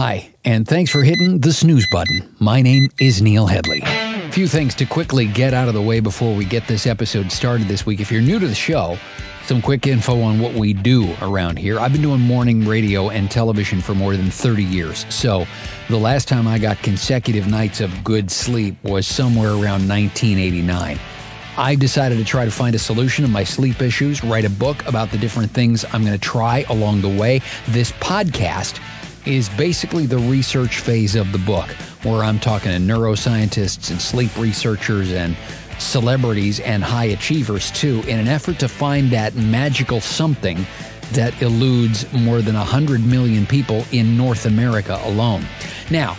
Hi, and thanks for hitting the snooze button. My name is Neil Headley. A few things to quickly get out of the way before we get this episode started this week. If you're new to the show, some quick info on what we do around here. I've been doing morning radio and television for more than 30 years. So the last time I got consecutive nights of good sleep was somewhere around 1989. I decided to try to find a solution to my sleep issues, write a book about the different things I'm going to try along the way. This podcast is basically the research phase of the book, where I'm talking to neuroscientists and sleep researchers and celebrities and high achievers too, in an effort to find that magical something that eludes more than 100 million people in North America alone. Now,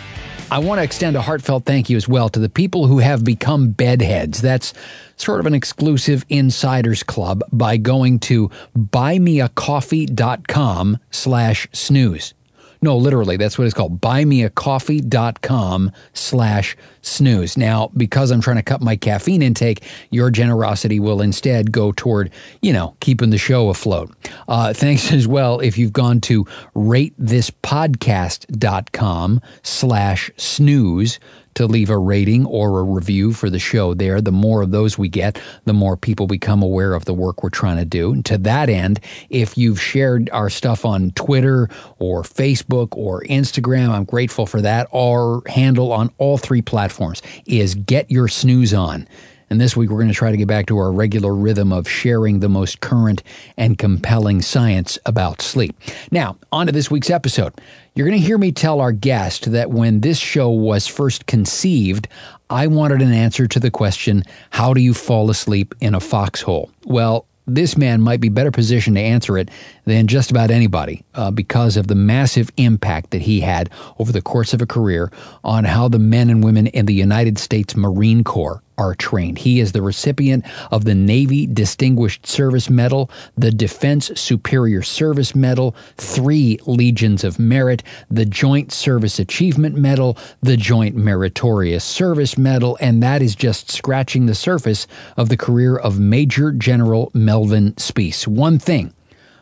I want to extend a heartfelt thank you as well to the people who have become bedheads. That's sort of an exclusive insiders club by going to buymeacoffee.com slash snooze. No, literally, that's what it's called. Buymeacoffee.com slash snooze. Now, because I'm trying to cut my caffeine intake, your generosity will instead go toward, you know, keeping the show afloat. Uh, thanks as well if you've gone to ratethispodcast.com slash snooze to leave a rating or a review for the show there. The more of those we get, the more people become aware of the work we're trying to do. And to that end, if you've shared our stuff on Twitter or Facebook or Instagram, I'm grateful for that. Our handle on all three platforms is Get Your Snooze On. And this week, we're going to try to get back to our regular rhythm of sharing the most current and compelling science about sleep. Now, on to this week's episode. You're going to hear me tell our guest that when this show was first conceived, I wanted an answer to the question how do you fall asleep in a foxhole? Well, this man might be better positioned to answer it than just about anybody uh, because of the massive impact that he had over the course of a career on how the men and women in the United States Marine Corps are trained. He is the recipient of the Navy Distinguished Service Medal, the Defense Superior Service Medal, three Legions of Merit, the Joint Service Achievement Medal, the Joint Meritorious Service Medal, and that is just scratching the surface of the career of Major General Melvin Spiese. One thing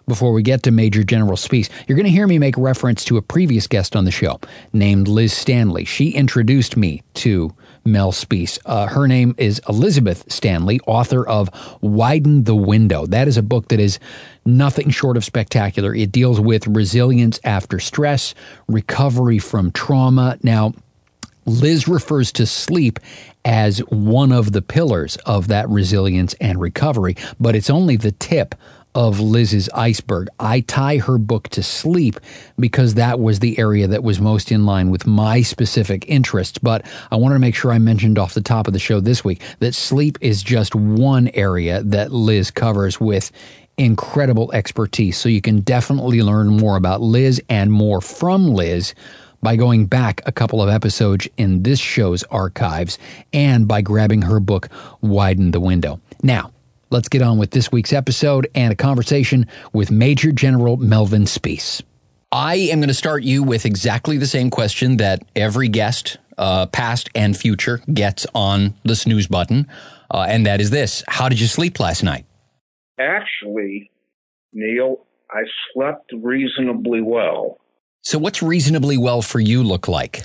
before we get to Major General Spiese, you're going to hear me make reference to a previous guest on the show named Liz Stanley. She introduced me to Mel Spiese. Uh, her name is Elizabeth Stanley, author of Widen the Window. That is a book that is nothing short of spectacular. It deals with resilience after stress, recovery from trauma. Now, Liz refers to sleep as one of the pillars of that resilience and recovery, but it's only the tip of Liz's iceberg. I tie her book to sleep because that was the area that was most in line with my specific interests. But I wanted to make sure I mentioned off the top of the show this week that sleep is just one area that Liz covers with incredible expertise. So you can definitely learn more about Liz and more from Liz by going back a couple of episodes in this show's archives and by grabbing her book, Widen the Window. Now, let's get on with this week's episode and a conversation with Major General Melvin Spiese. I am going to start you with exactly the same question that every guest, uh, past and future, gets on the snooze button. Uh, and that is this How did you sleep last night? Actually, Neil, I slept reasonably well. So, what's reasonably well for you look like?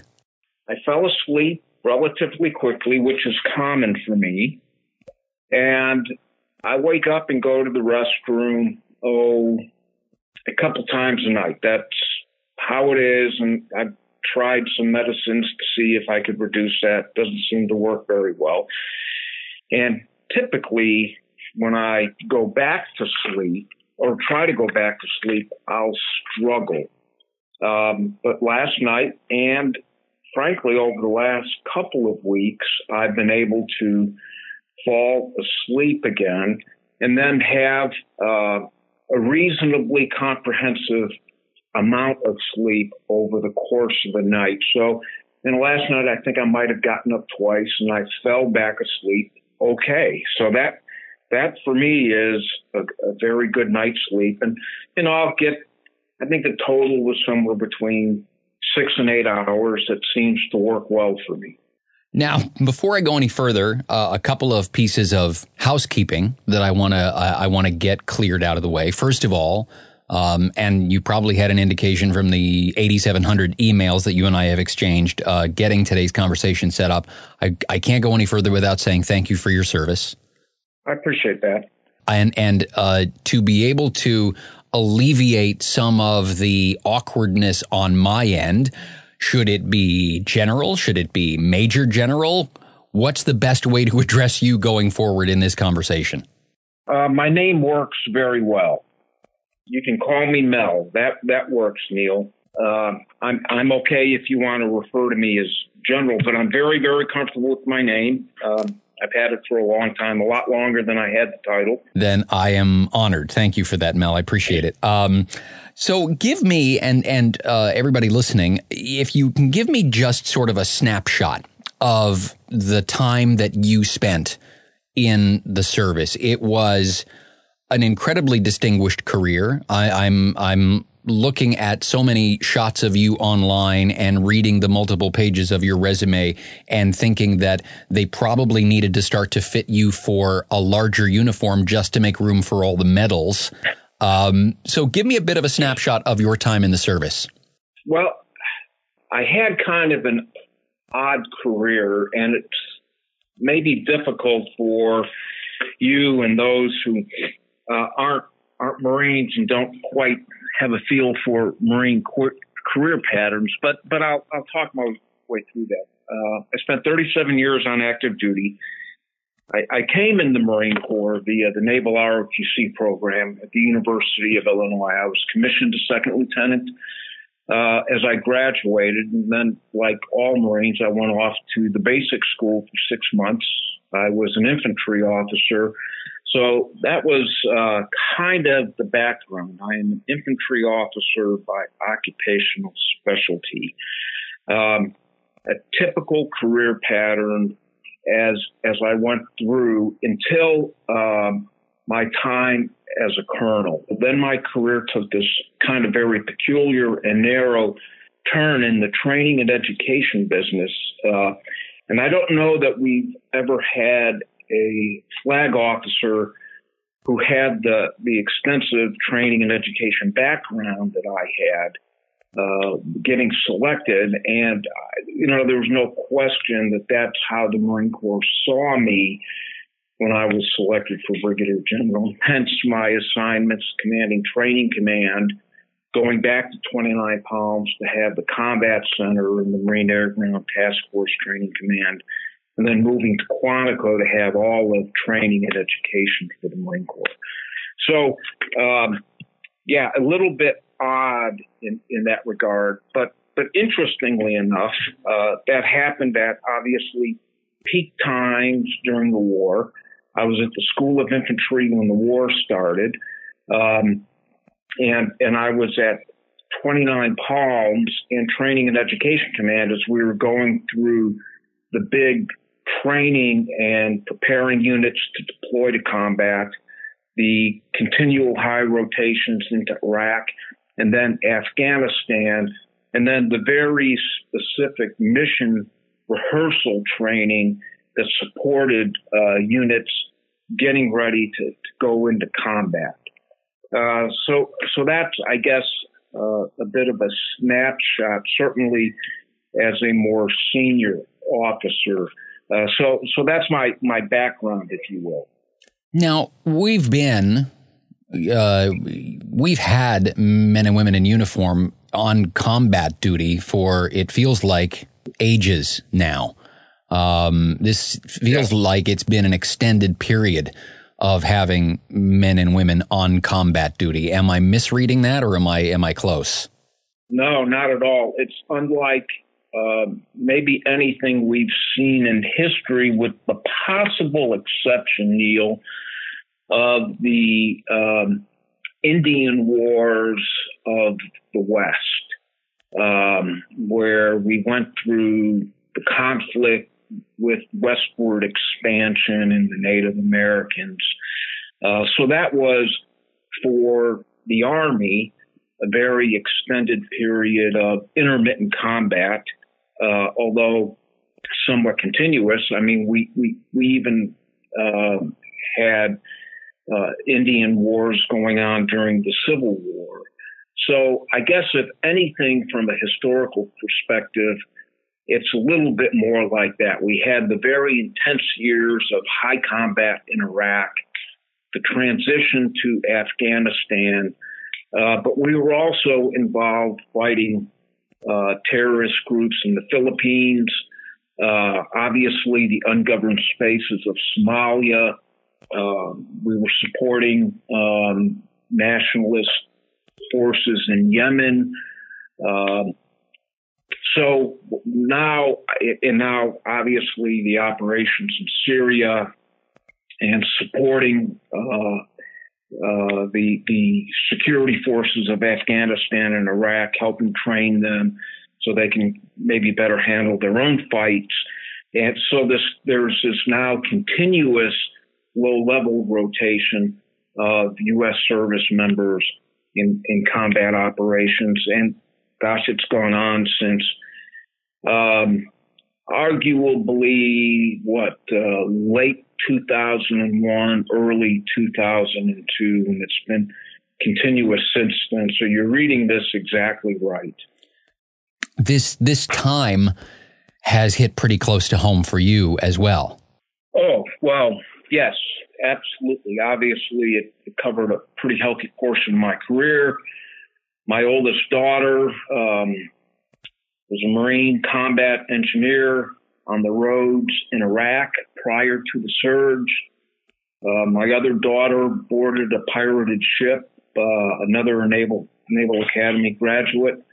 I fell asleep relatively quickly, which is common for me. And I wake up and go to the restroom, oh, a couple times a night. That's how it is. And I've tried some medicines to see if I could reduce that. Doesn't seem to work very well. And typically, when I go back to sleep or try to go back to sleep, I'll struggle um, but last night and frankly over the last couple of weeks, I've been able to fall asleep again and then have uh, a reasonably comprehensive amount of sleep over the course of the night. So, and last night I think I might have gotten up twice and I fell back asleep okay. So that that for me is a, a very good night's sleep. And you know I'll get I think the total was somewhere between six and eight hours. That seems to work well for me. Now, before I go any further, uh, a couple of pieces of housekeeping that I want to uh, I want to get cleared out of the way. First of all, Um, and you probably had an indication from the 8,700 emails that you and I have exchanged uh, getting today's conversation set up. I, I can't go any further without saying thank you for your service. I appreciate that. And, and uh, to be able to alleviate some of the awkwardness on my end, should it be general? Should it be major general? What's the best way to address you going forward in this conversation? Uh, my name works very well. You can call me Mel. That that works, Neil. Uh, I'm I'm okay if you want to refer to me as General, but I'm very very comfortable with my name. Um, I've had it for a long time, a lot longer than I had the title. Then I am honored. Thank you for that, Mel. I appreciate it. Um, so give me and and uh, everybody listening, if you can give me just sort of a snapshot of the time that you spent in the service. It was an incredibly distinguished career. I, I'm I'm looking at so many shots of you online and reading the multiple pages of your resume and thinking that they probably needed to start to fit you for a larger uniform just to make room for all the medals. Um, so, give me a bit of a snapshot of your time in the service. Well, I had kind of an odd career, and it's maybe difficult for you and those who uh, aren't aren't Marines and don't quite have a feel for Marine career patterns. But but I'll I'll talk my way through that. Uh, I spent 37 years on active duty. I, I, came in the Marine Corps via the Naval ROTC program at the University of Illinois. I was commissioned a second lieutenant uh, as I graduated. And then, like all Marines, I went off to the basic school for six months. I was an infantry officer. So that was uh, kind of the background. I am an infantry officer by occupational specialty. Um, a typical career pattern as as I went through until um, my time as a colonel. Then my career took this kind of very peculiar and narrow turn in the training and education business. Uh, and I don't know that we've ever had a flag officer who had the, the extensive training and education background that I had uh, getting selected. And, you know, there was no question that that's how the Marine Corps saw me when I was selected for Brigadier General. Hence my assignments, commanding training command, going back to 29 Palms to have the combat center and the Marine Air Ground Task Force Training Command, and then moving to Quantico to have all of training and education for the Marine Corps. So, um, yeah, a little bit odd in, in that regard, but but interestingly enough, uh, that happened at obviously peak times during the war. I was at the School of Infantry when the war started, um, and and I was at 29 Palms in Training and Education Command as we were going through the big training and preparing units to deploy to combat, the continual high rotations into Iraq and then Afghanistan, and then the very specific mission rehearsal training that supported uh, units getting ready to, to go into combat. Uh, so, so that's, I guess, uh, a bit of a snapshot, certainly as a more senior officer. Uh, so, so that's my my background, if you will. Now we've been, uh, we've had men and women in uniform on combat duty for it feels like ages now. Um, this feels yeah. like it's been an extended period of having men and women on combat duty. Am I misreading that, or am I am I close? No, not at all. It's unlike uh, maybe anything we've seen in history, with the possible exception, Neil, of the um, Indian Wars of the West, um, where we went through the conflict with westward expansion and the Native Americans. Uh, so that was for the Army a very extended period of intermittent combat, uh, although somewhat continuous. I mean, we we we even uh, had uh, Indian wars going on during the Civil War. So I guess if anything from a historical perspective, it's a little bit more like that. We had the very intense years of high combat in Iraq, the transition to Afghanistan, uh, but we were also involved fighting uh, terrorist groups in the Philippines, uh, obviously the ungoverned spaces of Somalia. Um, we were supporting um, nationalist forces in Yemen. Um, so now, and now obviously the operations in Syria and supporting uh, uh, the the security forces of Afghanistan and Iraq, helping train them so they can maybe better handle their own fights. And so this there's this now continuous low level rotation of U.S. service members in, in combat operations. And gosh, it's gone on since um, arguably what uh, late 2001, early 2002, and it's been continuous since then. So you're reading this exactly right. This this time has hit pretty close to home for you as well. Oh well, yes, absolutely. Obviously, it, covered a pretty healthy portion of my career. My oldest daughter um, was a Marine combat engineer on the roads in Iraq prior to the surge. Uh, my other daughter boarded a pirated ship, uh, another Naval Naval Academy graduate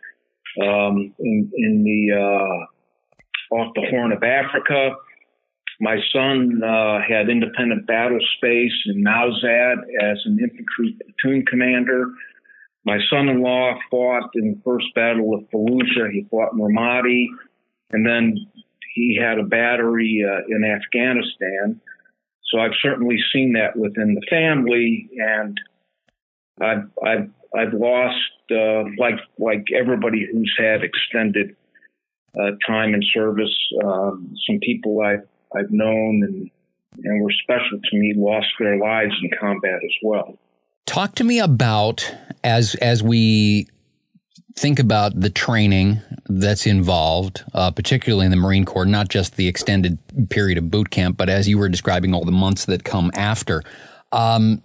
um, in, in the uh, off the Horn of Africa. My son uh, had independent battle space in Nowzad as an infantry platoon commander. My son-in-law fought in the first battle of Fallujah. He fought in Ramadi, and then he had a battery uh, in Afghanistan. So I've certainly seen that within the family, and I've I've, I've lost uh, like like everybody who's had extended uh, time in service. Um, some people I've I've known and and were special to me lost their lives in combat as well. Talk to me about as as we think about the training that's involved, uh, particularly in the Marine Corps, not just the extended period of boot camp, but as you were describing, all the months that come after. Um,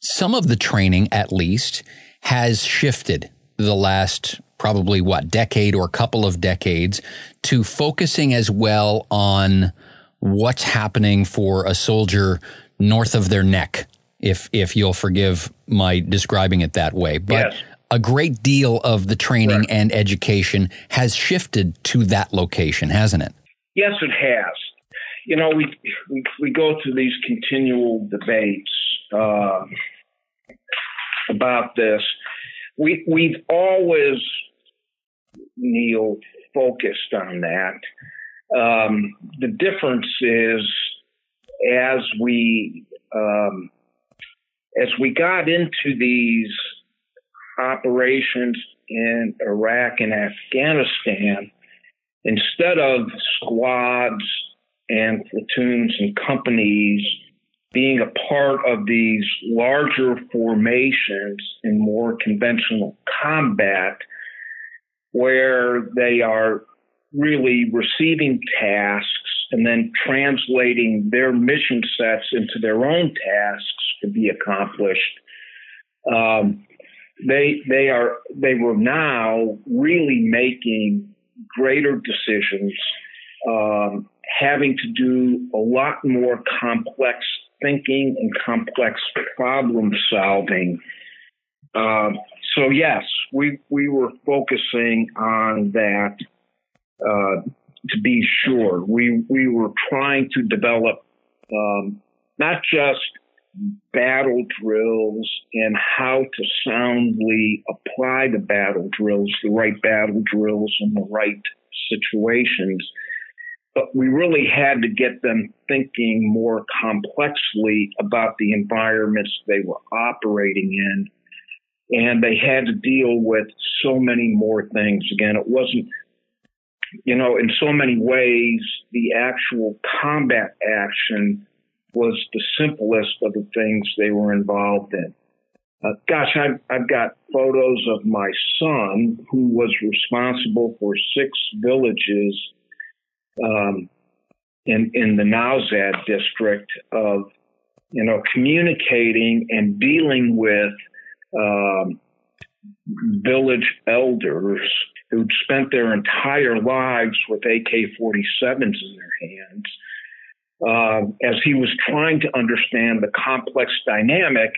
some of the training, at least, has shifted the last probably what decade or couple of decades to focusing as well on what's happening for a soldier north of their neck, if if you'll forgive my describing it that way. But yes a great deal of the training right. and education has shifted to that location, hasn't it? Yes, it has. You know, we we, we go through these continual debates uh, about this. We we've always Neil focused on that. Um, the difference is as we um, as we got into these operations in Iraq and Afghanistan, instead of squads and platoons and companies being a part of these larger formations in more conventional combat, where they are really receiving tasks and then translating their mission sets into their own tasks to be accomplished. Um, they they are they were now really making greater decisions, um, having to do a lot more complex thinking and complex problem solving. Um, so yes, we we were focusing on that. Uh, to be sure, we we were trying to develop um, not just battle drills and how to soundly apply the battle drills, the right battle drills in the right situations. But we really had to get them thinking more complexly about the environments they were operating in. And they had to deal with so many more things. Again, it wasn't, you know, in so many ways, the actual combat action was the simplest of the things they were involved in. Uh, gosh, I've, I've got photos of my son who was responsible for six villages um, in in the Nowzad district of you know communicating and dealing with um, village elders who'd spent their entire lives with AK-47s in their hands. Uh, as he was trying to understand the complex dynamic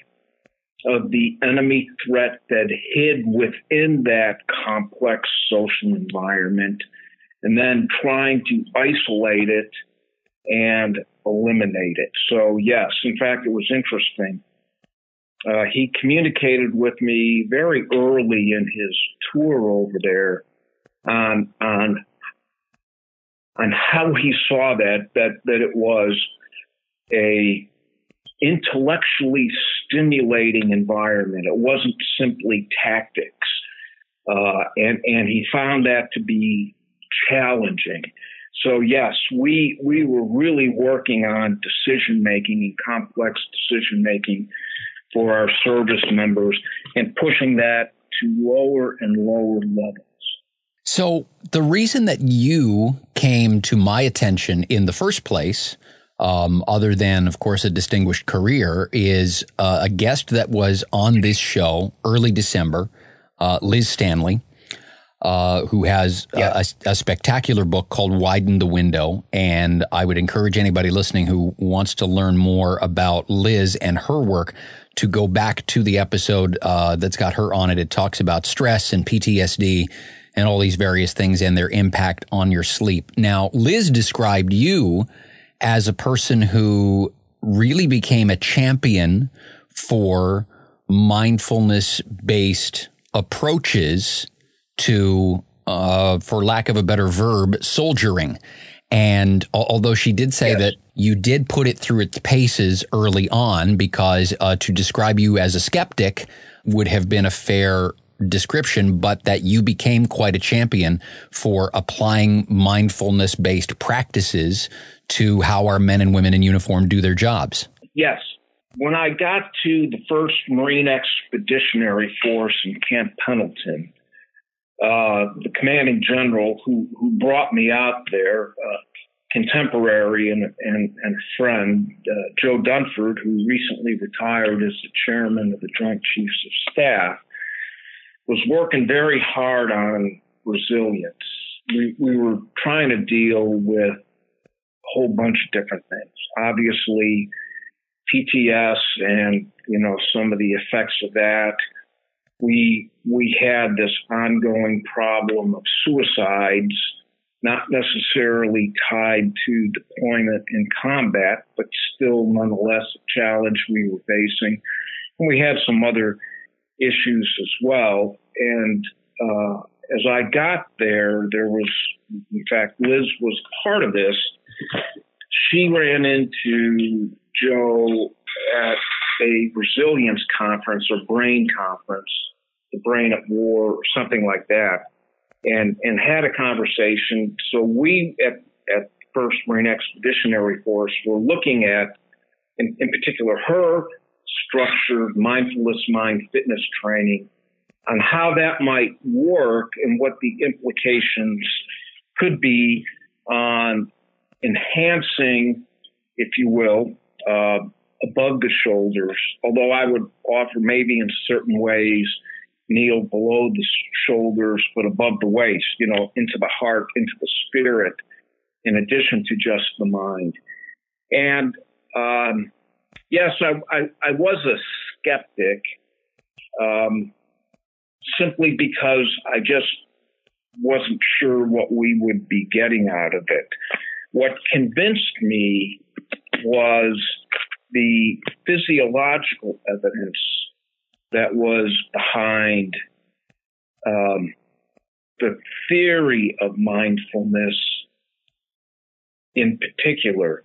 of the enemy threat that hid within that complex social environment and then trying to isolate it and eliminate it. So, yes, in fact, it was interesting. Uh, he communicated with me very early in his tour over there on on on how he saw that that that it was a intellectually stimulating environment. It wasn't simply tactics, uh, and and he found that to be challenging. So yes, we we were really working on decision making and complex decision making for our service members and pushing that to lower and lower levels. So the reason that you came to my attention in the first place um, other than, of course, a distinguished career, is uh, a guest that was on this show early December, uh, Liz Stanley, uh, who has yeah. a, a, spectacular book called Widen the Window. And I would encourage anybody listening who wants to learn more about Liz and her work to go back to the episode uh, that's got her on it. It talks about stress and PTSD and all these various things and their impact on your sleep. Now, Liz described you as a person who really became a champion for mindfulness based approaches to, uh, for lack of a better verb, soldiering. And although she did say yes. that you did put it through its paces early on, because uh, to describe you as a skeptic would have been a fair description, but that you became quite a champion for applying mindfulness based practices to how our men and women in uniform do their jobs. Yes. When I got to the first Marine Expeditionary Force in Camp Pendleton, uh, the commanding general who, who brought me out there, uh, contemporary and, and, and friend, uh, Joe Dunford, who recently retired as the chairman of the Joint Chiefs of Staff, was working very hard on resilience. We, we were trying to deal with a whole bunch of different things. Obviously, PTS and you know some of the effects of that. We we had this ongoing problem of suicides, not necessarily tied to deployment in combat, but still nonetheless a challenge we were facing. And we had some other issues as well. And uh, as I got there, there was, in fact, Liz was part of this. She ran into Joe at a resilience conference or brain conference, the brain at war or something like that, and and had a conversation. So we at at First Marine Expeditionary Force were looking at, in, in particular, her structured mindfulness mind fitness training on how that might work and what the implications could be on enhancing, if you will, uh, above the shoulders. Although I would offer maybe in certain ways Neil below the shoulders, but above the waist, you know, into the heart, into the spirit, in addition to just the mind. And um, yes, I, I, I, was a skeptic. Um, simply because I just wasn't sure what we would be getting out of it. What convinced me was the physiological evidence that was behind um, the theory of mindfulness in particular.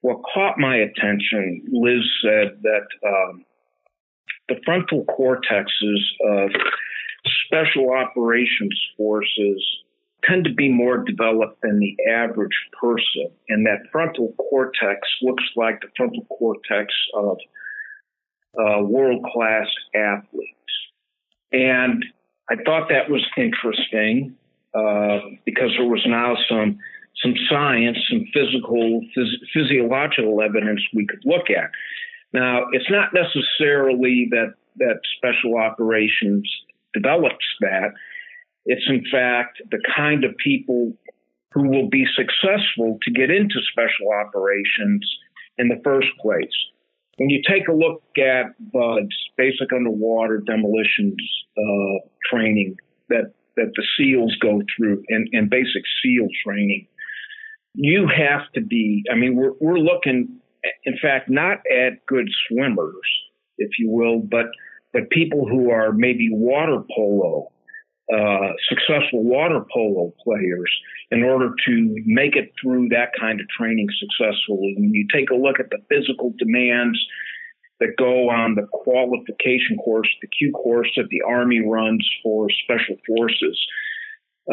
What caught my attention, Liz said that um, the frontal cortexes of special operations forces tend to be more developed than the average person, and that frontal cortex looks like the frontal cortex of uh, world class athletes. And I thought that was interesting uh, because there was now some some science, some physical, phys- physiological evidence we could look at. Now, it's not necessarily that that special operations develops that. It's in fact the kind of people who will be successful to get into special operations in the first place. When you take a look at basic underwater demolitions uh, training that that the SEALs go through and, and basic SEAL training, you have to be. I mean, we're we're looking, in fact, not at good swimmers, if you will, but but people who are maybe water polo, uh, successful water polo players, in order to make it through that kind of training successfully. When you take a look at the physical demands that go on the qualification course, the Q course that the Army runs for special forces.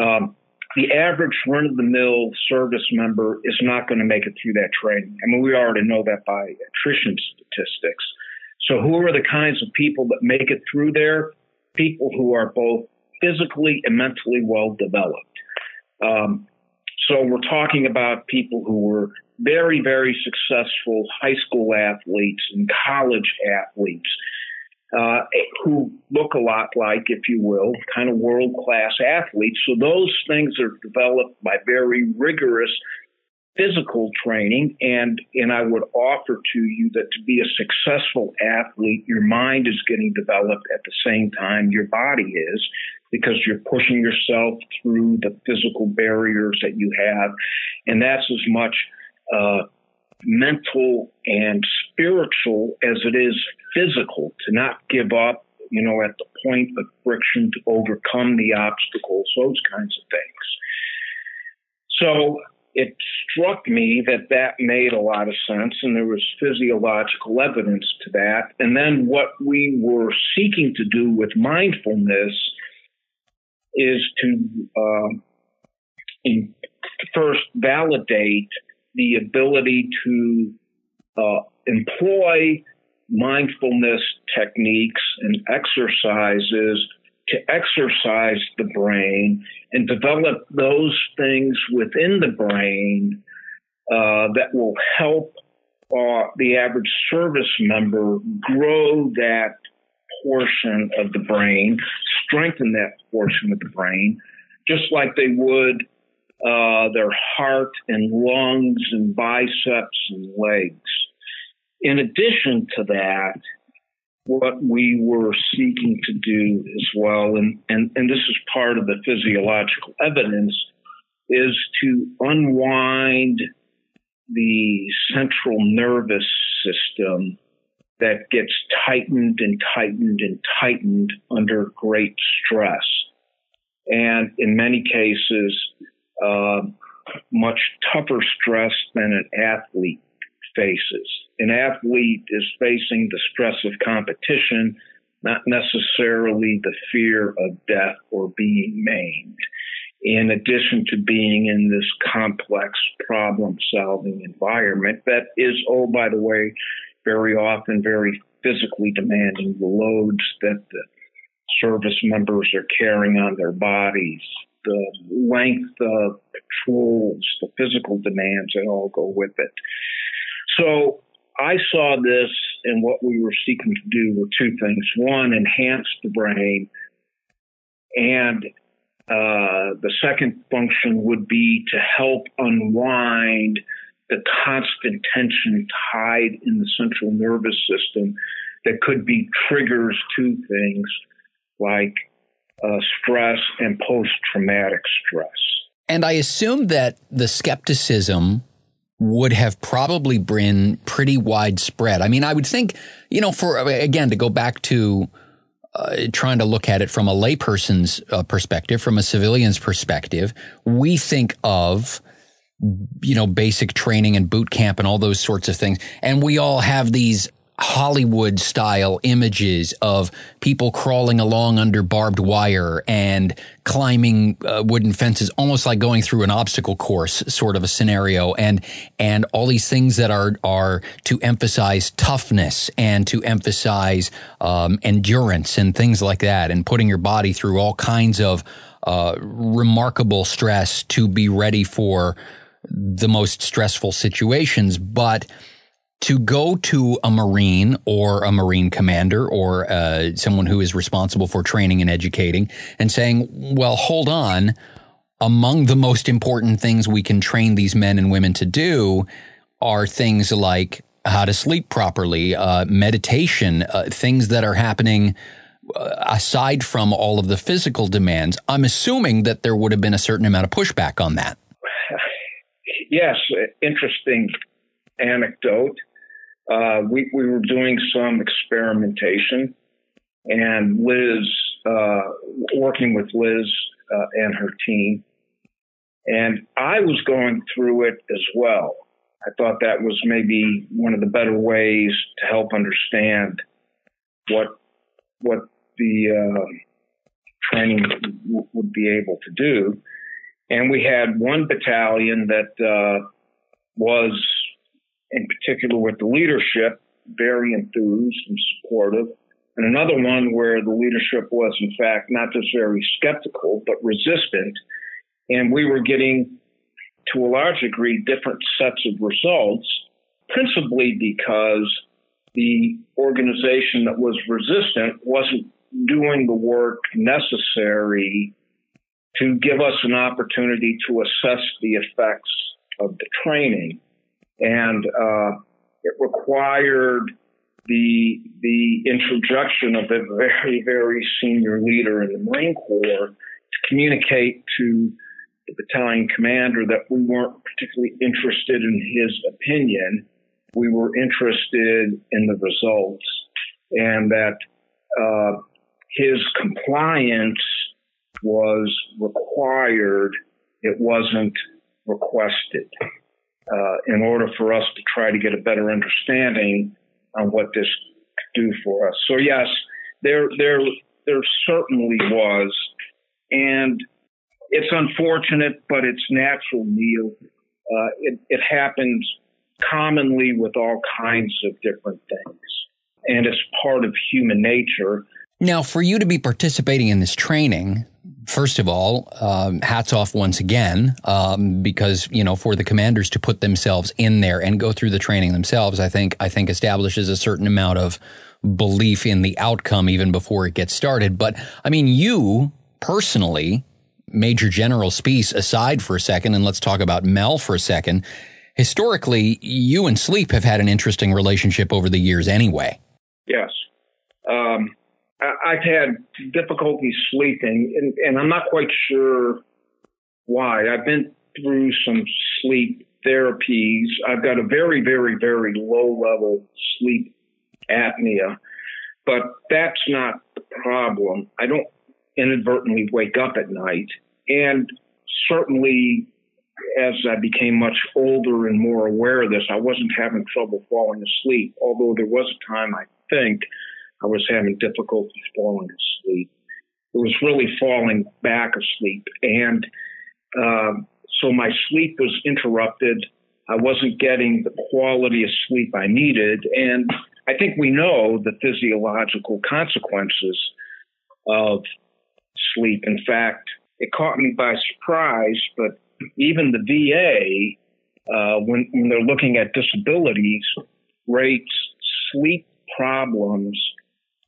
Um, the average run of the mill service member is not going to make it through that training. I mean, we already know that by attrition statistics. So, who are the kinds of people that make it through there? People who are both physically and mentally well developed. Um, so, we're talking about people who were very, very successful high school athletes and college athletes uh, who look a lot like, if you will, kind of world class athletes. So those things are developed by very rigorous physical training and and I would offer to you that to be a successful athlete your mind is getting developed at the same time your body is because you're pushing yourself through the physical barriers that you have and that's as much uh, mental and spiritual as it is physical to not give up, you know, at the point of friction to overcome the obstacles, those kinds of things. So it struck me that that made a lot of sense and there was physiological evidence to that. And then what we were seeking to do with mindfulness is to uh, first validate the ability to uh, employ mindfulness techniques and exercises to exercise the brain and develop those things within the brain uh, that will help uh, the average service member grow that portion of the brain, strengthen that portion of the brain, just like they would uh, their heart and lungs and biceps and legs. In addition to that, what we were seeking to do as well, and, and, and this is part of the physiological evidence, is to unwind the central nervous system that gets tightened and tightened and tightened under great stress. And in many cases, uh, much tougher stress than an athlete faces. An athlete is facing the stress of competition, not necessarily the fear of death or being maimed. In addition to being in this complex problem solving environment that is, oh, by the way, very often very physically demanding the loads that the service members are carrying on their bodies, the length of patrols, the physical demands that all go with it. So I saw this and what we were seeking to do were two things. One, enhance the brain. And uh, the second function would be to help unwind the constant tension tied in the central nervous system that could be triggers to things like uh, stress and post traumatic stress. And I assume that the skepticism would have probably been pretty widespread. I mean, I would think, you know, for again, to go back to uh, trying to look at it from a layperson's uh, perspective, from a civilian's perspective, we think of you know basic training and boot camp and all those sorts of things and we all have these Hollywood style images of people crawling along under barbed wire and climbing uh, wooden fences, almost like going through an obstacle course sort of a scenario. And, and all these things that are, are to emphasize toughness and to emphasize, um, endurance and things like that and putting your body through all kinds of, uh, remarkable stress to be ready for the most stressful situations. But, to go to a Marine or a Marine commander or uh, someone who is responsible for training and educating and saying, well, hold on. Among the most important things we can train these men and women to do are things like how to sleep properly, uh, meditation, uh, things that are happening uh, aside from all of the physical demands. I'm assuming that there would have been a certain amount of pushback on that. Yes, interesting anecdote. Uh, we, we were doing some experimentation, and Liz, uh, working with Liz uh, and her team, and I was going through it as well. I thought that was maybe one of the better ways to help understand what what the uh, training w- would be able to do. And we had one battalion that uh, was in particular with the leadership, very enthused and supportive. And another one where the leadership was, in fact, not just very skeptical, but resistant. And we were getting, to a large degree, different sets of results, principally because the organization that was resistant wasn't doing the work necessary to give us an opportunity to assess the effects of the training and uh, it required the the introduction of a very very senior leader in the Marine Corps to communicate to the battalion commander that we weren't particularly interested in his opinion. We were interested in the results, and that uh, his compliance was required. It wasn't requested uh, in order for us to try to get a better understanding on what this could do for us. So yes, there there there certainly was, and it's unfortunate, but it's natural, Neil. Uh, it, it happens commonly with all kinds of different things, and it's part of human nature. Now, for you to be participating in this training, first of all, um, hats off once again, um, because you know for the commanders to put themselves in there and go through the training themselves, I think I think establishes a certain amount of belief in the outcome even before it gets started. But I mean, you personally, Major General Spiese, aside for a second, and let's talk about Mel for a second. Historically, you and sleep have had an interesting relationship over the years, anyway. Yes. Um, I've had difficulty sleeping, and, and I'm not quite sure why. I've been through some sleep therapies. I've got a very, very, very low level sleep apnea, but that's not the problem. I don't inadvertently wake up at night. And certainly, as I became much older and more aware of this, I wasn't having trouble falling asleep, although there was a time, I think, I was having difficulty falling asleep. It was really falling back asleep. And uh, so my sleep was interrupted. I wasn't getting the quality of sleep I needed. And I think we know the physiological consequences of sleep. In fact, it caught me by surprise, but even the VA, uh, when, when they're looking at disabilities, rates sleep problems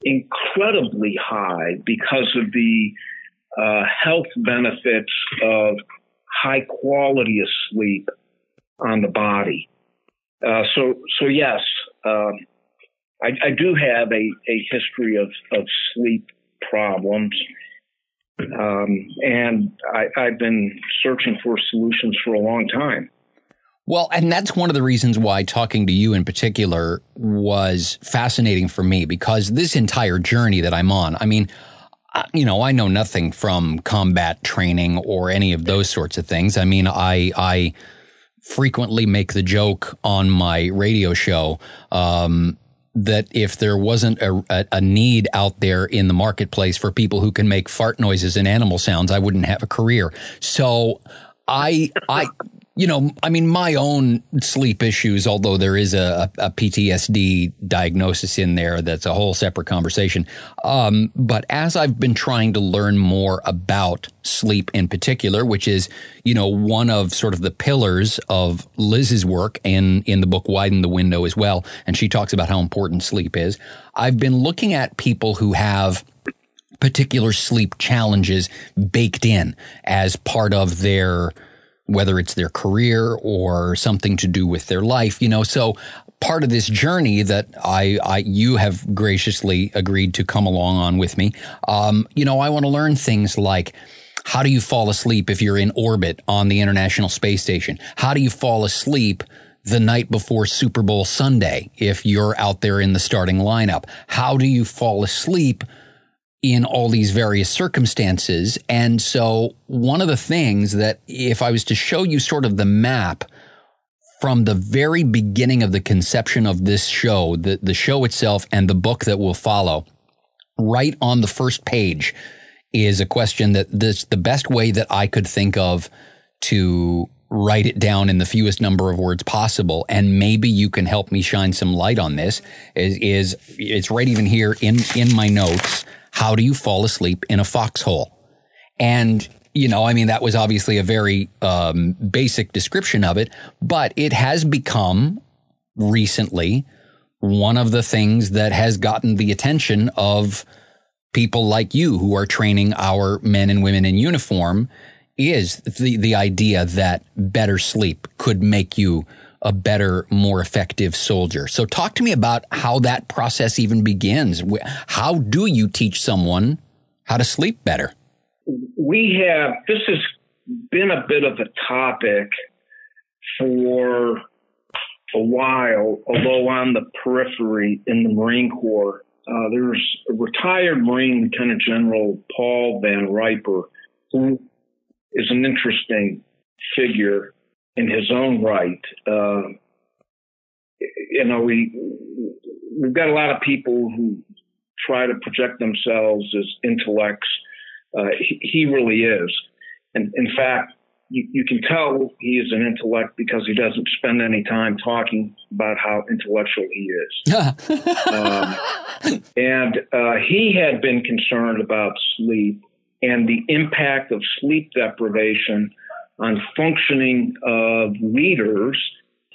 incredibly high because of the uh, health benefits of high quality of sleep on the body. Uh, so, so yes, uh, I, I, do have a, a history of, of sleep problems. Um, and I, I've been searching for solutions for a long time. Well, and that's one of the reasons why talking to you in particular was fascinating for me because this entire journey that I'm on, I mean, you know, I know nothing from combat training or any of those sorts of things. I mean, I, I frequently make the joke on my radio show, um, that if there wasn't a, a, a, need out there in the marketplace for people who can make fart noises and animal sounds, I wouldn't have a career. So I, I, you know, I mean, my own sleep issues, although there is a, a PTSD diagnosis in there, that's a whole separate conversation. Um, but as I've been trying to learn more about sleep in particular, which is, you know, one of sort of the pillars of Liz's work in, in the book Widen the Window as well. And she talks about how important sleep is. I've been looking at people who have particular sleep challenges baked in as part of their whether it's their career or something to do with their life, you know. So part of this journey that I, I you have graciously agreed to come along on with me, um, you know, I want to learn things like how do you fall asleep if you're in orbit on the International Space Station? How do you fall asleep? the night before Super Bowl Sunday if you're out there in the starting lineup? How do you fall asleep in all these various circumstances. And so one of the things that if I was to show you sort of the map from the very beginning of the conception of this show, the, the show itself and the book that will follow, right on the first page is a question that this, the best way that I could think of to write it down in the fewest number of words possible. And maybe you can help me shine some light on this is, is it's right even here in, in my notes. How do you fall asleep in a foxhole? And you know, I mean, that was obviously a very um, basic description of it, but it has become recently one of the things that has gotten the attention of people like you who are training our men and women in uniform is the, the idea that better sleep could make you a better, more effective soldier. So talk to me about how that process even begins. How do you teach someone how to sleep better? We have, this has been a bit of a topic for a while, although on the periphery in the Marine Corps. Uh, there's a retired Marine Lieutenant General Paul Van Riper, who is an interesting figure in his own right. Uh, you know, we we've got a lot of people who try to project themselves as intellects. Uh, he, he, really is, and in fact, you, you, can tell he is an intellect because he doesn't spend any time talking about how intellectual he is. um, and uh, he had been concerned about sleep and the impact of sleep deprivation on functioning of leaders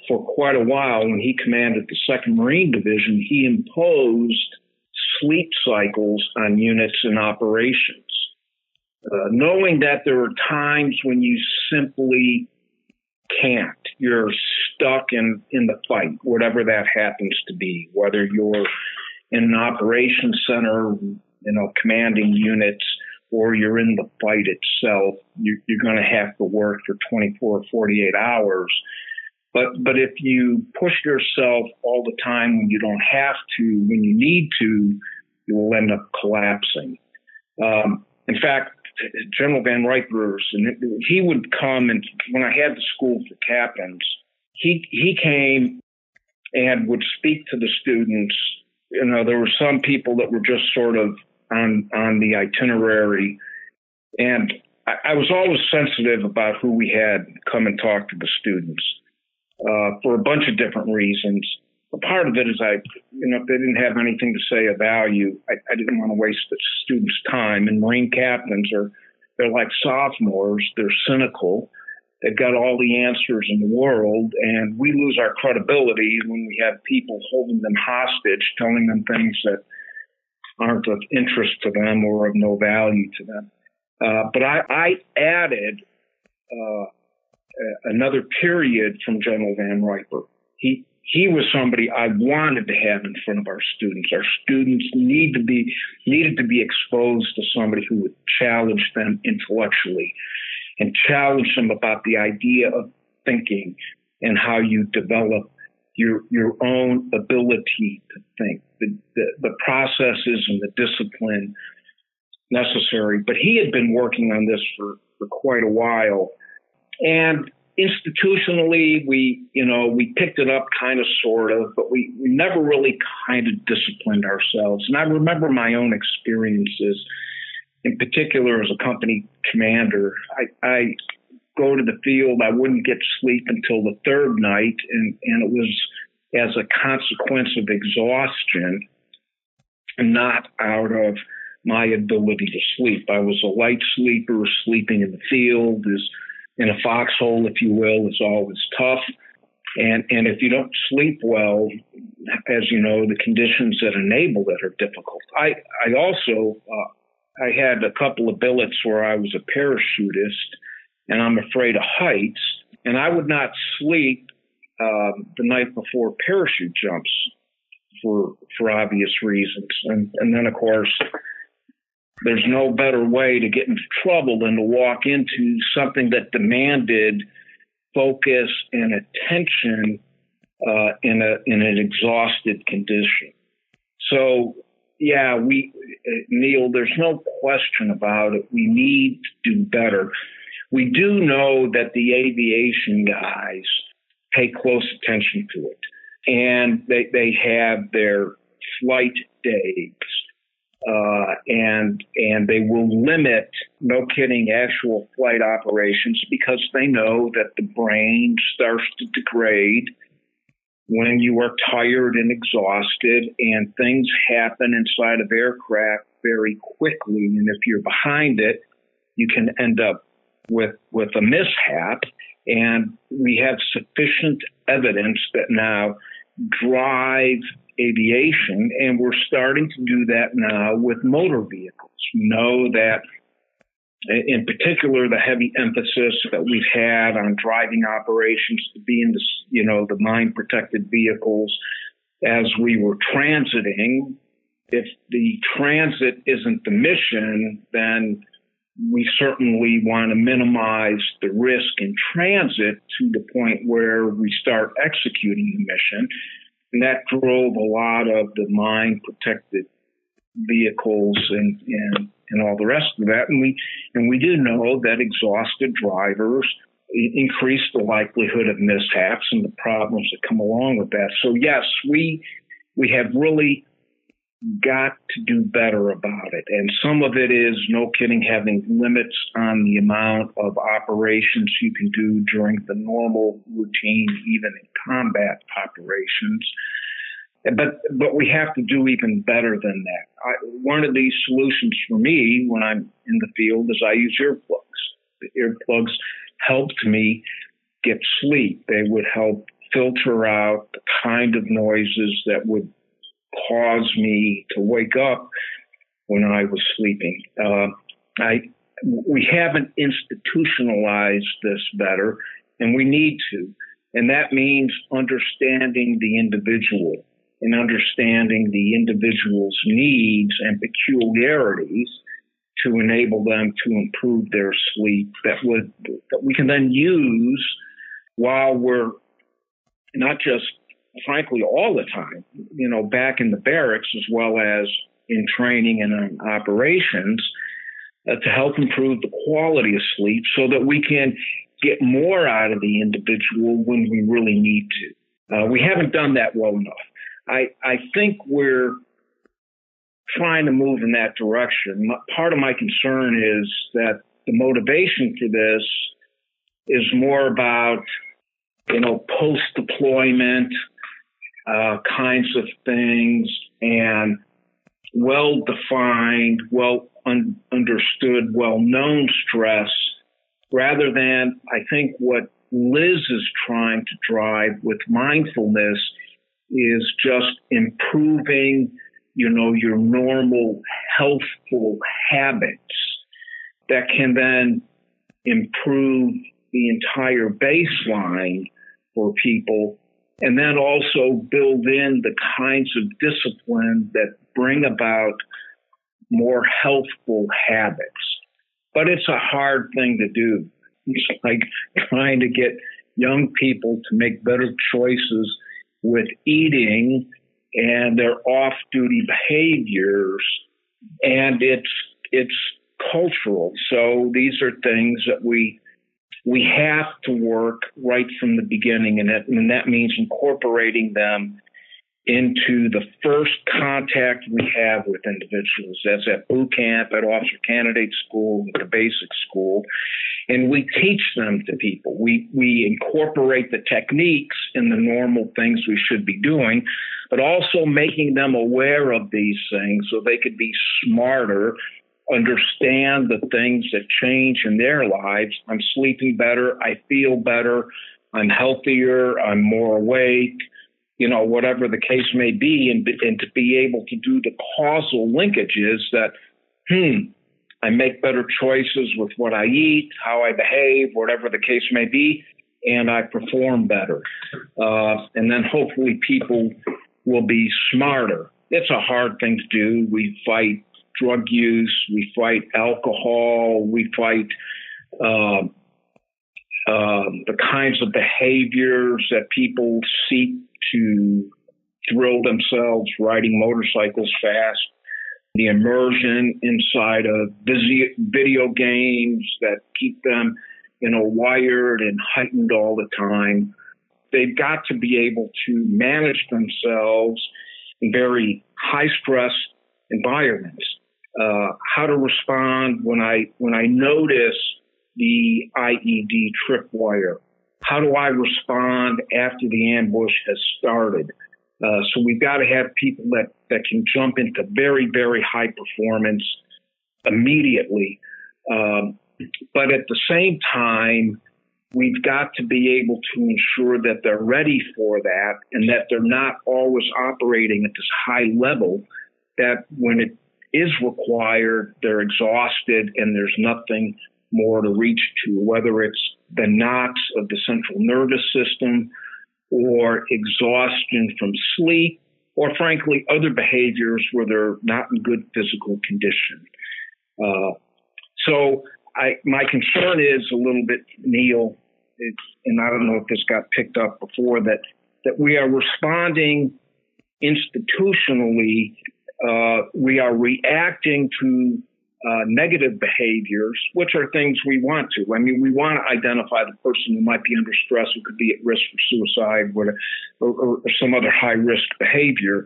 for quite a while when he commanded the 2nd Marine Division, he imposed sleep cycles on units and operations. Uh, knowing that there are times when you simply can't. You're stuck in, in the fight, whatever that happens to be, whether you're in an operations center, you know, commanding units, or you're in the fight itself, you, are going to have to work for 24 or 48 hours. But, but if you push yourself all the time when you don't have to, when you need to, you will end up collapsing. Um, in fact, General Van Riper, he would come and when I had the school for captains, he he came and would speak to the students. You know, there were some people that were just sort of on on the itinerary, and I, I was always sensitive about who we had come and talk to the students uh, for a bunch of different reasons. Part of it is I, you know, if they didn't have anything to say of value, I, I didn't want to waste the students' time. And Marine captains are they're like sophomores; they're cynical. They've got all the answers in the world, and we lose our credibility when we have people holding them hostage, telling them things that aren't of interest to them or of no value to them. Uh, but I, I added uh, another period from General Van Riper. He he was somebody I wanted to have in front of our students. Our students need to be needed to be exposed to somebody who would challenge them intellectually and challenge them about the idea of thinking and how you develop your your own ability to think, the, the, the processes and the discipline necessary. But he had been working on this for, for quite a while. And institutionally, we, you know, we picked it up kind of sort of, but we, we never really kind of disciplined ourselves. And I remember my own experiences, in particular as a company commander. I, I go to the field, I wouldn't get sleep until the third night, and, and it was as a consequence of exhaustion, and not out of my ability to sleep. I was a light sleeper, sleeping in the field is in a foxhole, if you will, is always tough. And and if you don't sleep well, as you know, the conditions that enable it are difficult. I I also uh, I had a couple of billets where I was a parachutist, and I'm afraid of heights, and I would not sleep uh, the night before parachute jumps for for obvious reasons. And and then of course there's no better way to get into trouble than to walk into something that demanded focus and attention uh, in a in an exhausted condition. So yeah, we Neil, there's no question about it. We need to do better. We do know that the aviation guys pay close attention to it, and they they have their flight days uh, and and they will limit, no kidding, actual flight operations because they know that the brain starts to degrade when you are tired and exhausted, and things happen inside of aircraft very quickly. And if you're behind it, you can end up with with a mishap. And we have sufficient evidence that now drive aviation, and we're starting to do that now with motor vehicles. We know that, in particular, the heavy emphasis that we've had on driving operations to be in the, you know, the mine protected vehicles as we were transiting. If the transit isn't the mission, then we certainly want to minimize the risk in transit to the point where we start executing the mission. And that drove a lot of the mine protected vehicles and, and, and all the rest of that. And we, and we do know that exhausted drivers increase the likelihood of mishaps and the problems that come along with that. So yes, we, we have really got to do better about it. And some of it is, no kidding, having limits on the amount of operations you can do during the normal routine, even in combat operations. But, but we have to do even better than that. I, one of these solutions for me when I'm in the field is I use earplugs. The earplugs helped me get sleep. They would help filter out the kind of noises that would cause me to wake up when I was sleeping. Uh, I we haven't institutionalized this better, and we need to, and that means understanding the individual and understanding the individual's needs and peculiarities to enable them to improve their sleep that would that we can then use while we're not just frankly, all the time, you know, back in the barracks as well as in training and operations uh, to help improve the quality of sleep so that we can get more out of the individual when we really need to. Uh, we haven't done that well enough. I, I think we're trying to move in that direction. Part of my concern is that the motivation for this is more about, you know, post deployment uh, kinds of things and well defined, well un- understood, well known stress rather than I think what Liz is trying to drive with mindfulness is just improving, you know, your normal healthful habits that can then improve the entire baseline for people and then also build in the kinds of discipline that bring about more healthful habits. But it's a hard thing to do. It's like trying to get young people to make better choices with eating and their off duty behaviors. And it's, it's cultural. So these are things that we we have to work right from the beginning, and that, and that means incorporating them into the first contact we have with individuals. That's at boot camp, at officer candidate school, at the basic school. And we teach them to people. We, we incorporate the techniques in the normal things we should be doing, but also making them aware of these things so they could be smarter, understand the things that change in their lives. I'm sleeping better. I feel better. I'm healthier. I'm more awake you know, whatever the case may be, and, and to be able to do the causal linkages that, hmm, I make better choices with what I eat, how I behave, whatever the case may be, and I perform better. Uh, and then hopefully people will be smarter. It's a hard thing to do. We fight drug use, we fight alcohol, we fight uh, uh, the kinds of behaviors that people seek to thrill themselves riding motorcycles fast, the immersion inside of video games that keep them, you know, wired and heightened all the time. They've got to be able to manage themselves in very high stress environments. Uh, how to respond when I when I notice the IED tripwire how do I respond after the ambush has started? Uh, so we've got to have people that, that can jump into very, very high performance immediately. Um, but at the same time, we've got to be able to ensure that they're ready for that and that they're not always operating at this high level that when it is required, they're exhausted and there's nothing more to reach to, whether it's the knocks of the central nervous system or exhaustion from sleep or frankly other behaviors where they're not in good physical condition. Uh, so I, my concern is a little bit, Neil, and I don't know if this got picked up before, that, that we are responding institutionally, uh, we are reacting to uh, negative behaviors, which are things we want to. I mean, we want to identify the person who might be under stress, who could be at risk for suicide or, or, or some other high risk behavior.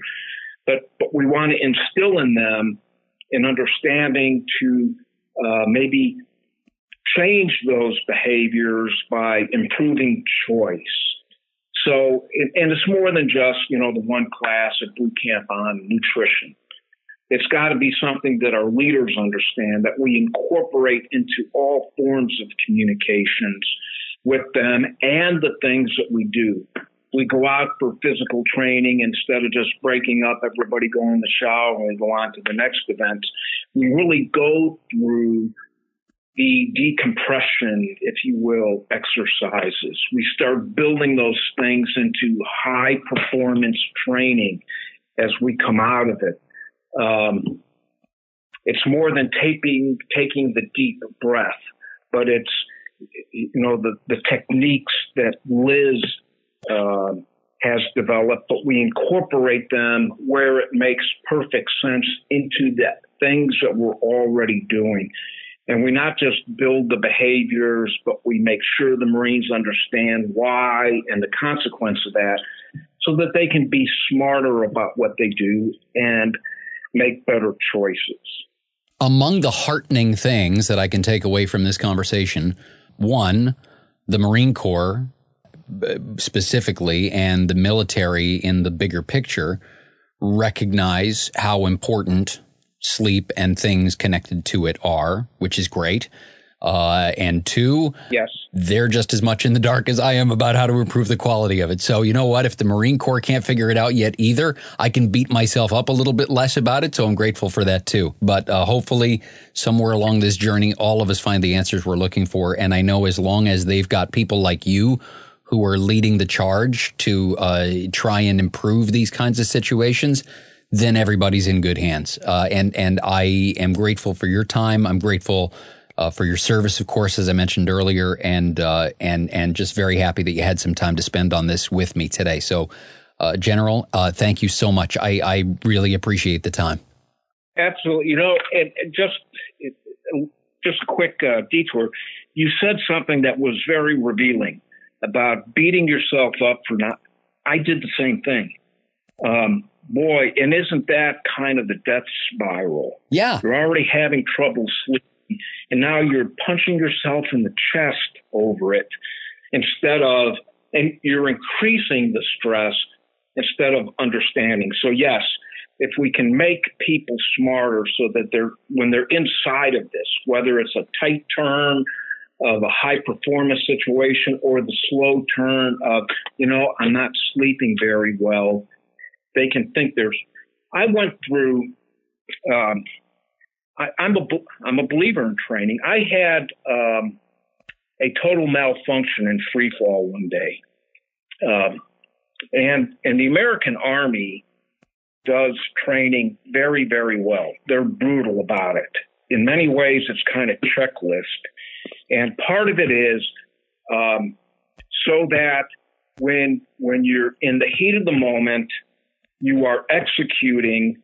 But, but we want to instill in them an understanding to uh, maybe change those behaviors by improving choice. So, and it's more than just, you know, the one class at boot camp on nutrition. It's got to be something that our leaders understand, that we incorporate into all forms of communications with them and the things that we do. We go out for physical training instead of just breaking up, everybody go in the shower and we go on to the next event. We really go through the decompression, if you will, exercises. We start building those things into high performance training as we come out of it. Um, it's more than taking taking the deep breath, but it's you know the the techniques that Liz uh, has developed, but we incorporate them where it makes perfect sense into the things that we're already doing. And we not just build the behaviors, but we make sure the Marines understand why and the consequence of that so that they can be smarter about what they do and make better choices. Among the heartening things that I can take away from this conversation, one, the Marine Corps specifically and the military in the bigger picture recognize how important sleep and things connected to it are, which is great. Uh, and two, yes, they're just as much in the dark as I am about how to improve the quality of it. So you know what? If the Marine Corps can't figure it out yet either, I can beat myself up a little bit less about it. So I'm grateful for that too. But uh, hopefully, somewhere along this journey, all of us find the answers we're looking for. And I know as long as they've got people like you who are leading the charge to uh, try and improve these kinds of situations, then everybody's in good hands. Uh, and and I am grateful for your time. I'm grateful uh, for your service, of course, as I mentioned earlier, and uh, and and just very happy that you had some time to spend on this with me today. So, uh, General, uh, thank you so much. I, I really appreciate the time. Absolutely. You know, and, just just a quick uh, detour. you said something that was very revealing about beating yourself up for not. I did the same thing. Um, boy, and isn't that kind of the death spiral? Yeah. You're already having trouble sleeping, and now you're punching yourself in the chest over it instead of, and you're increasing the stress instead of understanding. So, yes, if we can make people smarter so that they're, when they're inside of this, whether it's a tight turn, of a high performance situation or the slow turn of, you know, I'm not sleeping very well. They can think there's, I went through, um, I, am a, I'm a believer in training. I had um, a total malfunction in free fall one day. Um, and, and the American Army does training very, very well. They're brutal about it. In many ways, it's kind of checklist. And part of it is um, so that when when you're in the heat of the moment, you are executing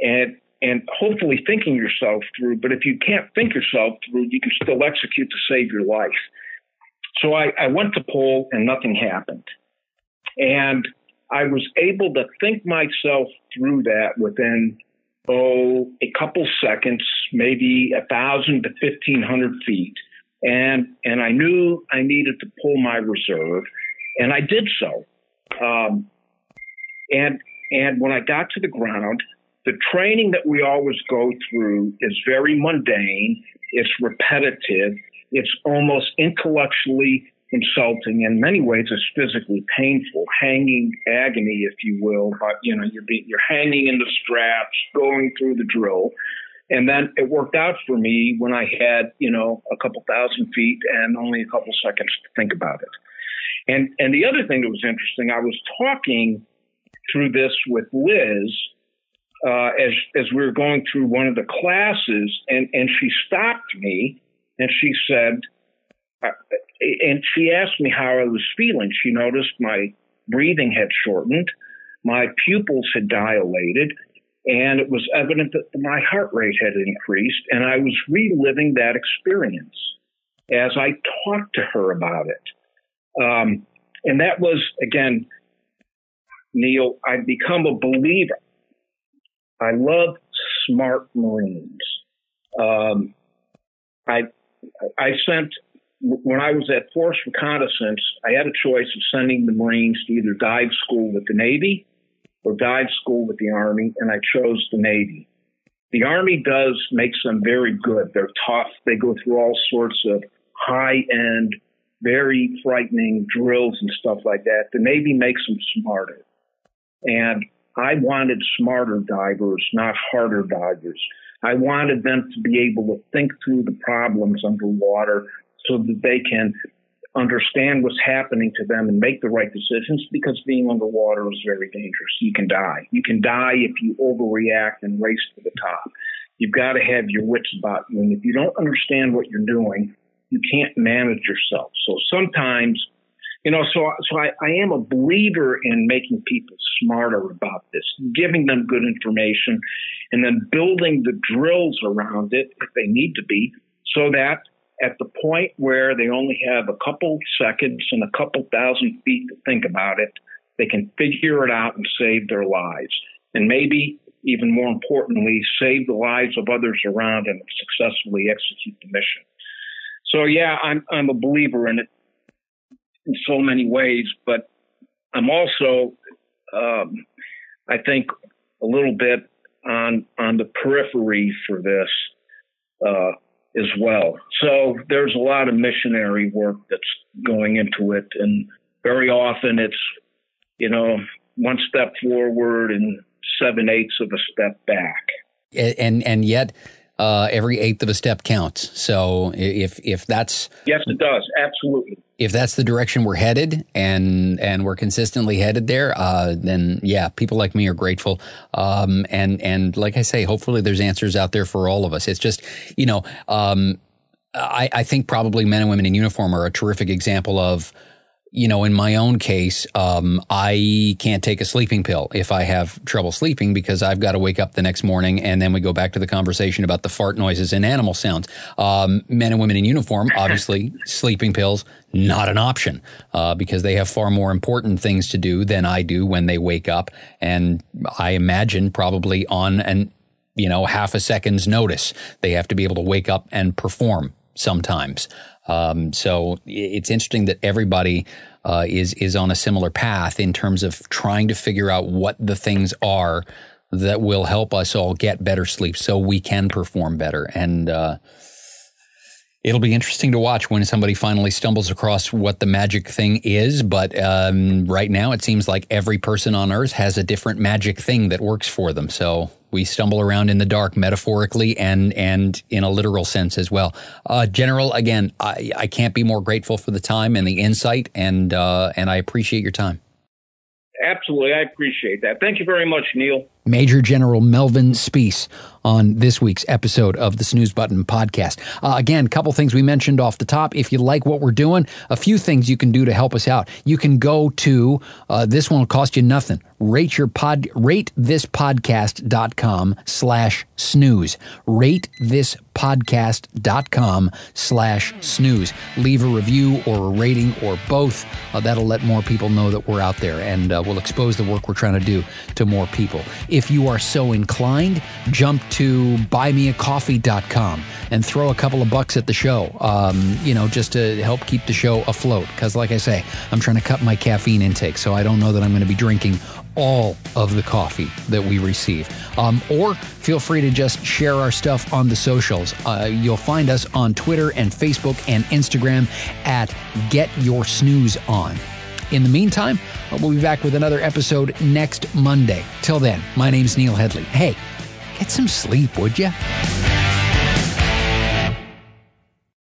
and and hopefully thinking yourself through. But if you can't think yourself through, you can still execute to save your life. So I, I went to pull and nothing happened. And I was able to think myself through that within oh a couple seconds, maybe a thousand to fifteen hundred feet and and I knew I needed to pull my reserve, and I did so. Um, and and when I got to the ground, the training that we always go through is very mundane. It's repetitive. It's almost intellectually insulting. In many ways, it's physically painful, hanging agony, if you will. But you know, you're you're hanging in the straps, going through the drill. And then it worked out for me when I had, you know, a couple thousand feet and only a couple seconds to think about it. And and the other thing that was interesting, I was talking through this with Liz uh, as as we were going through one of the classes, and and she stopped me and she said, uh, and she asked me how I was feeling. She noticed my breathing had shortened, my pupils had dilated, and it was evident that my heart rate had increased, and I was reliving that experience as I talked to her about it. Um, and that was, again, Neil, I've become a believer. I love smart Marines. Um, I, I sent, when I was at Force Reconnaissance, I had a choice of sending the Marines to either dive school with the Navy or dive school with the Army, and I chose the Navy. The Army does makes them very good. They're tough. They go through all sorts of high end, very frightening drills and stuff like that. The Navy makes them smarter. And I wanted smarter divers, not harder divers. I wanted them to be able to think through the problems underwater so that they can understand what's happening to them and make the right decisions because being underwater is very dangerous. You can die. You can die if you overreact and race to the top. You've got to have your wits about you. And if you don't understand what you're doing, you can't manage yourself. So sometimes, you know, so, so I, I am a believer in making people smarter about this, giving them good information and then building the drills around it if they need to be so that at the point where they only have a couple seconds and a couple thousand feet to think about it, they can figure it out and save their lives. And maybe even more importantly, save the lives of others around and successfully execute the mission. So yeah, I'm, I'm a believer in it in so many ways, but I'm also, um, I think a little bit on, on the periphery for this. Uh, as well. So there's a lot of missionary work that's going into it, and very often it's you know one step forward and seven eighths of a step back. And and yet. Uh, every eighth of a step counts. So if if that's yes, it does absolutely. If that's the direction we're headed, and and we're consistently headed there, uh, then yeah, people like me are grateful. Um, and and like I say, hopefully there's answers out there for all of us. It's just you know, um, I, I think probably men and women in uniform are a terrific example of you know, in my own case, um, I can't take a sleeping pill if I have trouble sleeping because I've got to wake up the next morning and then we go back to the conversation about the fart noises and animal sounds. Um, men and women in uniform, obviously, sleeping pills, not an option uh, because they have far more important things to do than I do when they wake up. And I imagine probably on an, you know, half a second's notice, they have to be able to wake up and perform sometimes. Um, so it's interesting that everybody uh, is is on a similar path in terms of trying to figure out what the things are that will help us all get better sleep so we can perform better. And uh, it'll be interesting to watch when somebody finally stumbles across what the magic thing is. But um, right now, it seems like every person on earth has a different magic thing that works for them. So we stumble around in the dark metaphorically and and in a literal sense as well. Uh, General, again, I, I can't be more grateful for the time and the insight, and uh, and I appreciate your time. Absolutely, I appreciate that. Thank you very much, Neil. Major General Melvin Spiese on this week's episode of the Snooze Button podcast. Uh, again, a couple things we mentioned off the top. If you like what we're doing, a few things you can do to help us out. You can go to uh, this one will cost you nothing. Rate your pod rate this podcast.com slash snooze. Rate this podcast.com slash snooze. Leave a review or a rating or both. Uh, that'll let more people know that we're out there and uh, we'll expose the work we're trying to do to more people. If you are so inclined, jump to buymeacoffee.com and throw a couple of bucks at the show, um, you know, just to help keep the show afloat. Because, like I say, I'm trying to cut my caffeine intake, so I don't know that I'm going to be drinking all of the coffee that we receive. Um, or feel free to just share our stuff on the socials. Uh, you'll find us on Twitter and Facebook and Instagram at Get Your Snooze On. In the meantime, we'll be back with another episode next Monday. Till then, my name's Neil Headley. Hey, get some sleep, would you?